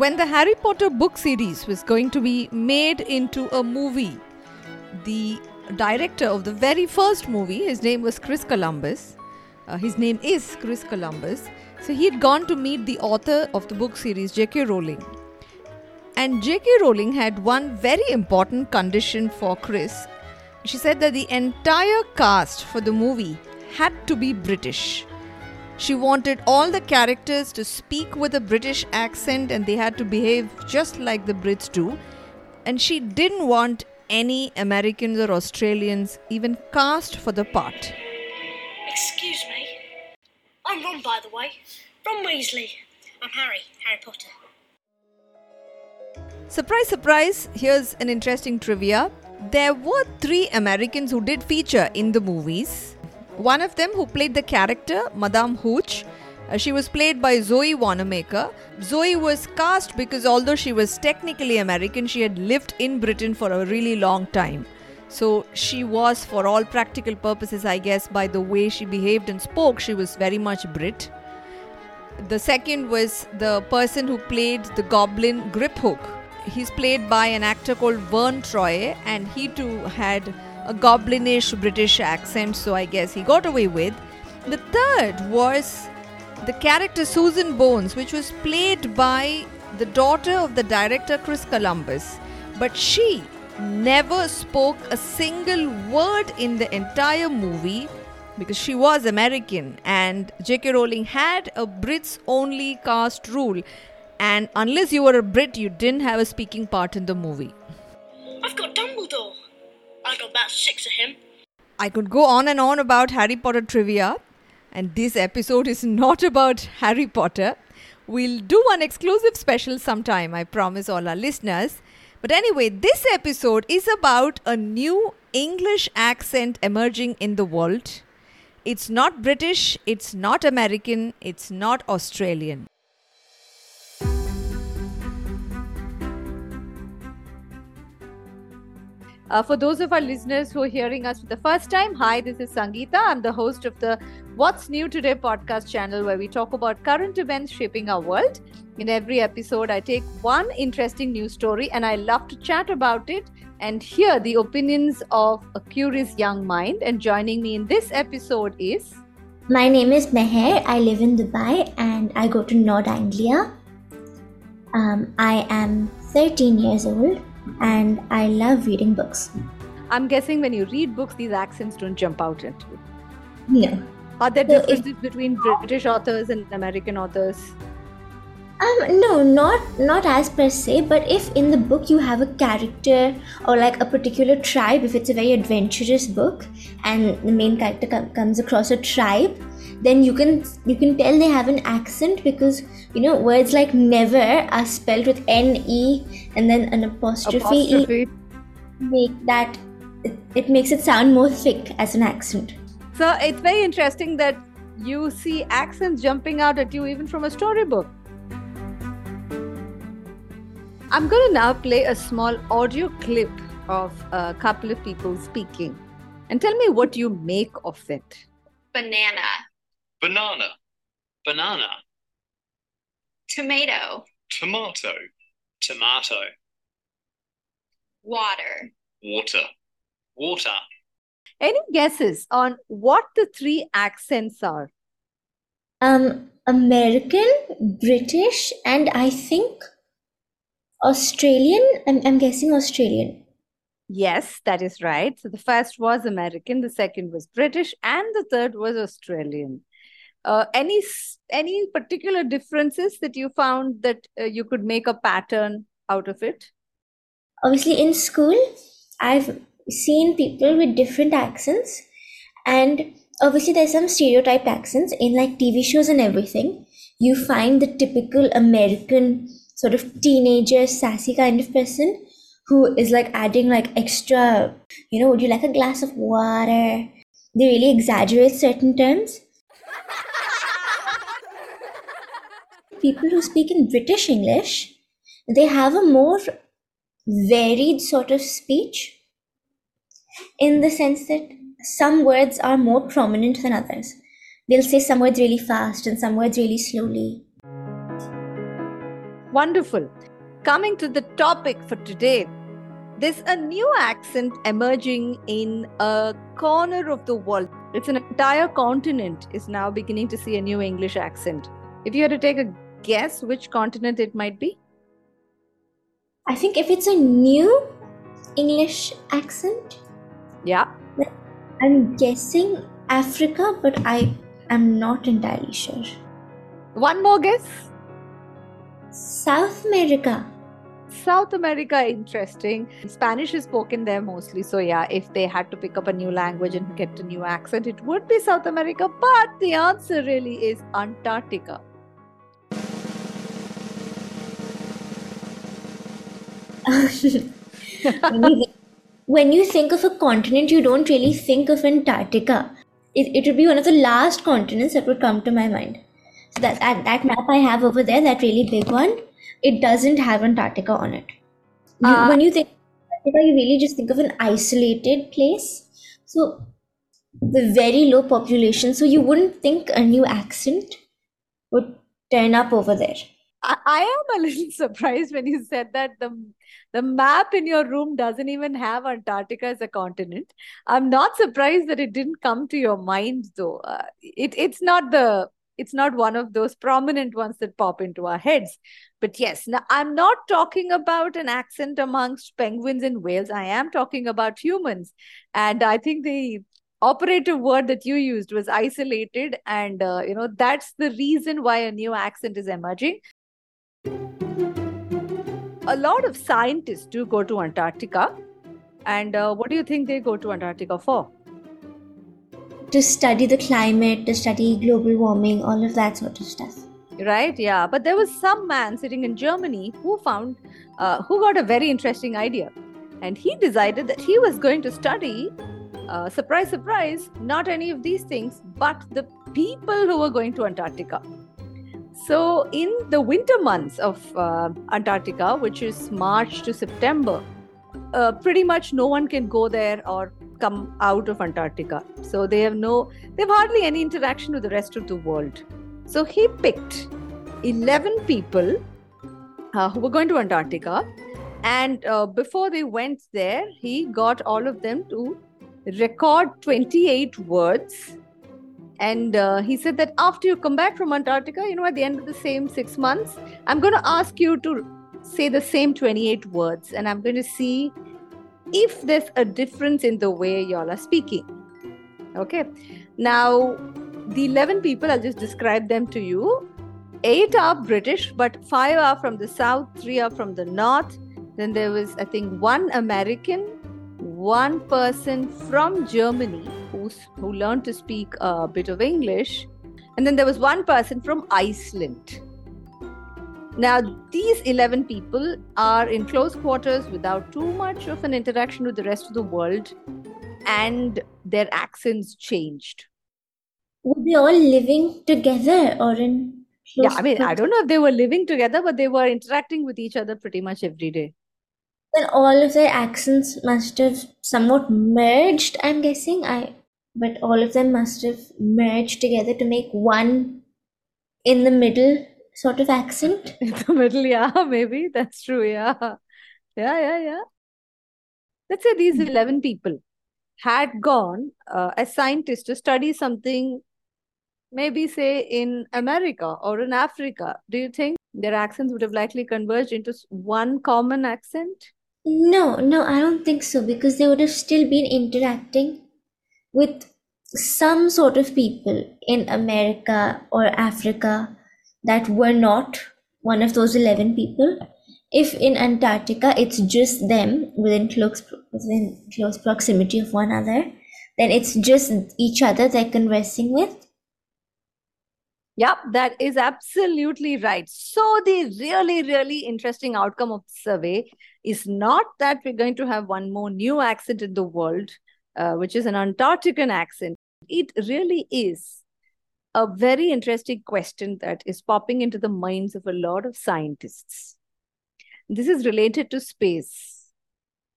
when the Harry Potter book series was going to be made into a movie, the director of the very first movie, his name was Chris Columbus. Uh, his name is Chris Columbus. So he had gone to meet the author of the book series, J.K. Rowling. And J.K. Rowling had one very important condition for Chris. She said that the entire cast for the movie had to be British. She wanted all the characters to speak with a British accent and they had to behave just like the Brits do. And she didn't want any Americans or Australians even cast for the part. Excuse me. I'm Ron, by the way. Ron Weasley. I'm Harry, Harry Potter. Surprise, surprise, here's an interesting trivia. There were three Americans who did feature in the movies. One of them who played the character, Madame Hooch, uh, she was played by Zoe Wanamaker. Zoe was cast because although she was technically American, she had lived in Britain for a really long time. So she was, for all practical purposes, I guess, by the way she behaved and spoke, she was very much Brit. The second was the person who played the goblin Griphook, he's played by an actor called Verne Troyer, and he too had a goblinish British accent, so I guess he got away with. The third was the character Susan Bones, which was played by the daughter of the director Chris Columbus, but she never spoke a single word in the entire movie because she was American and J.K. Rowling had a Brits only cast rule and unless you were a Brit, you didn't have a speaking part in the movie. I've got Dumbledore. I got about six of him. I could go on and on about Harry Potter trivia, and this episode is not about Harry Potter. We'll do one exclusive special sometime, I promise all our listeners. But anyway, this episode is about a new English accent emerging in the world. It's not British, it's not American, it's not Australian. Uh, for those of our listeners who are hearing us for the first time, hi, this is Sangeeta. I'm the host of the What's New Today podcast channel where we talk about current events shaping our world. In every episode, I take one interesting news story and I love to chat about it and hear the opinions of a curious young mind. And joining me in this episode is. My name is Meher. I live in Dubai and I go to Nord Anglia. Um, I am 13 years old and I love reading books. I'm guessing when you read books, these accents don't jump out at you. No. Are there so differences if, between British authors and American authors? Um, no, not not as per se. But if in the book you have a character or like a particular tribe, if it's a very adventurous book, and the main character com- comes across a tribe, then you can you can tell they have an accent because you know words like never are spelled with n e and then an apostrophe, apostrophe. e make that it, it makes it sound more thick as an accent. So it's very interesting that you see accents jumping out at you even from a storybook. I'm going to now play a small audio clip of a couple of people speaking. And tell me what you make of it. Banana banana. Banana. Tomato. Tomato. Tomato. Water. Water. Water. Any guesses on what the three accents are? Um american british and i think australian. I'm, I'm guessing australian. Yes, that is right. So the first was American, the second was British, and the third was Australian. Uh, any any particular differences that you found that uh, you could make a pattern out of it? Obviously, in school, I've seen people with different accents, and obviously, there's some stereotype accents in like TV shows and everything. You find the typical American sort of teenager, sassy kind of person who is like adding like extra, you know, would you like a glass of water? They really exaggerate certain terms. People who speak in British English, they have a more varied sort of speech in the sense that some words are more prominent than others. They'll say some words really fast and some words really slowly. Wonderful. Coming to the topic for today, there's a new accent emerging in a corner of the world. It's an entire continent is now beginning to see a new English accent. If you had to take a guess which continent it might be? I think if it's a new English accent, Yeah. I'm guessing Africa, but I am not entirely sure. One more guess. South America. South America, interesting. Spanish is spoken there mostly. So, yeah, if they had to pick up a new language and get a new accent, it would be South America. But the answer really is Antarctica. when, you, think of a continent, you don't really think of Antarctica. It, it would be one of the last continents that would come to my mind. So that, that that map I have over there, that really big one, it doesn't have Antarctica on it. You- Uh, when you think of Antarctica, you really just think of an isolated place. So the very low population, so you wouldn't think a new accent would turn up over there. I, am a little surprised when you said that the the map in your room doesn't even have Antarctica as a continent. I'm not surprised that it didn't come to your mind though. Uh, it it's not the it's not one of those prominent ones that pop into our heads. But yes, now I'm not talking about an accent amongst penguins and whales. I am talking about humans, and I think the operative word that you used was isolated, and uh, you know that's the reason why a new accent is emerging a lot of scientists do go to Antarctica. And uh, what do you think they go to Antarctica for? To study the climate, to study global warming, all of that sort of stuff. Right? Yeah. But there was some man sitting in Germany who found, uh, who got a very interesting idea. And he decided that he was going to study, uh, surprise, surprise, not any of these things, but the people who were going to Antarctica. So, in the winter months of uh, Antarctica, which is March to September, uh, pretty much no one can go there or come out of Antarctica. So they have no, they have hardly any interaction with the rest of the world. So he picked 11 people uh, who were going to Antarctica. And uh, before they went there, he got all of them to record 28 words. And uh, he said that after you come back from Antarctica, you know, at the end of the same six months, I'm going to ask you to say the same 28 words and I'm going to see if there's a difference in the way y'all are speaking. Okay. Now, the 11 people, I'll just describe them to you. Eight are British, but five are from the south, three are from the north. Then there was, I think, one American, one person from Germany who's, who learned to speak a bit of English, and then there was one person from Iceland. Now, these 11 people are in close quarters without too much of an interaction with the rest of the world, and their accents changed. Were they all living together or in Yeah, I mean, I don't know if they were living together, but they were interacting with each other pretty much every day. Then all of their accents must have somewhat merged, I'm guessing. I but all of them must have merged together to make one in the middle sort of accent. In the middle, yeah, maybe that's true. Yeah, yeah, yeah, yeah. Let's say these 11 people had gone uh, as scientists to study something, maybe say in America or in Africa. Do you think their accents would have likely converged into one common accent? No, no, I don't think so because they would have still been interacting with some sort of people in America or Africa that were not one of those 11 people. If in Antarctica it's just them within close, within close proximity of one another, then it's just each other they're conversing with. Yep, that is absolutely right. So, the really, really interesting outcome of the survey is not that we're going to have one more new accent in the world, uh, which is an Antarctican accent. It really is a very interesting question that is popping into the minds of a lot of scientists. This is related to space.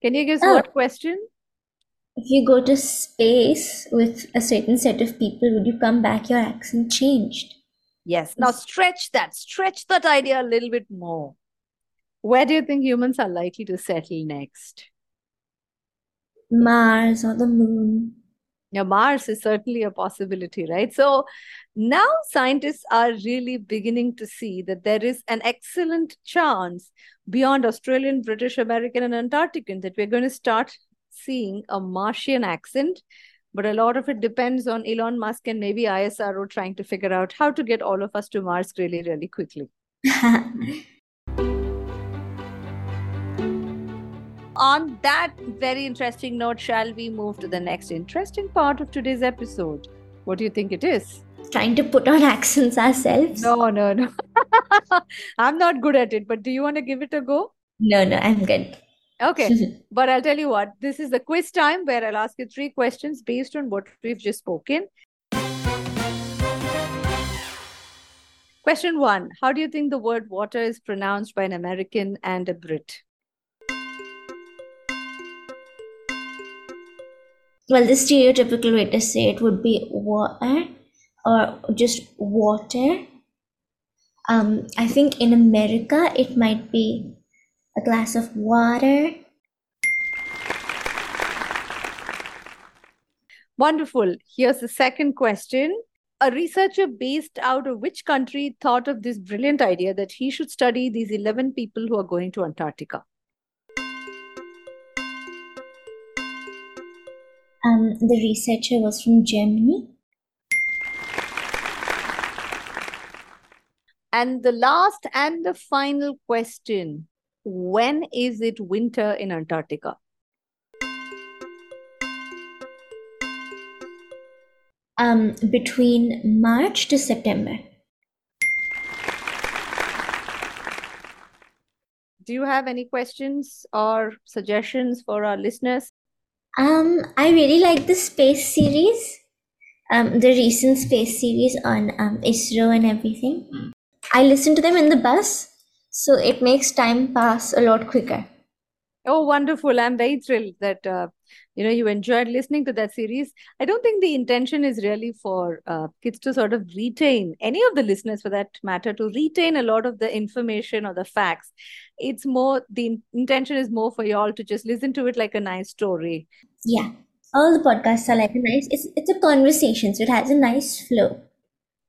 Can you guess Oh. what question? If you go to space with a certain set of people, would you come back your accent changed? Yes. Now, stretch that, stretch that idea a little bit more. Where do you think humans are likely to settle next? Mars or the moon. Now, Mars is certainly a possibility, right? So now scientists are really beginning to see that there is an excellent chance beyond Australian, British, American, and Antarctican that we're going to start seeing a Martian accent. But a lot of it depends on Elon Musk and maybe ISRO trying to figure out how to get all of us to Mars really, really quickly. on that very interesting note, shall we move to the next interesting part of today's episode? What do you think it is? Trying to put on accents ourselves? No, no, no. I'm not good at it, but do you want to give it a go? No, no, I'm good. Okay, but I'll tell you what, this is the quiz time where I'll ask you three questions based on what we've just spoken. Question one How do you think the word water is pronounced by an American and a Brit? Well, the stereotypical way to say it would be water or just water. Um, I think in America it might be a glass of water. Wonderful. Here's the second question. A researcher based out of which country thought of this brilliant idea that he should study these 11 people who are going to Antarctica? Um, the researcher was from Germany. And the last and the final question When is it winter in Antarctica? Um, between March to September. Do you have any questions or suggestions for our listeners? Um, I really like the space series. Um, the recent space series on um, ISRO and everything. I listen to them in the bus, so it makes time pass a lot quicker. Oh, wonderful! I'm very thrilled that uh, you know you enjoyed listening to that series. I don't think the intention is really for uh, kids to sort of retain any of the listeners, for that matter, to retain a lot of the information or the facts. It's more the intention is more for y'all to just listen to it like a nice story. Yeah, all the podcasts are like a nice. It's it's a conversation, so it has a nice flow.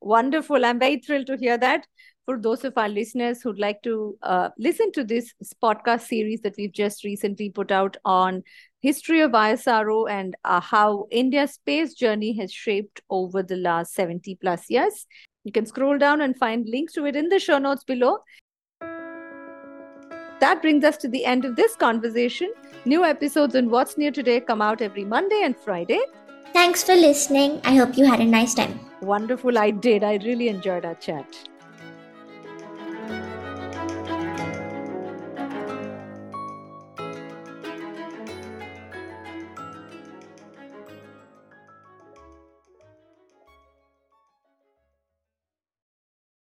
Wonderful! I'm very thrilled to hear that for those of our listeners who'd like to uh, listen to this podcast series that we've just recently put out on history of ISRO and uh, how India's space journey has shaped over the last 70 plus years. You can scroll down and find links to it in the show notes below. That brings us to the end of this conversation. New episodes on What's New Today come out every Monday and Friday. Thanks for listening. I hope you had a nice time. Wonderful. I did. I really enjoyed our chat.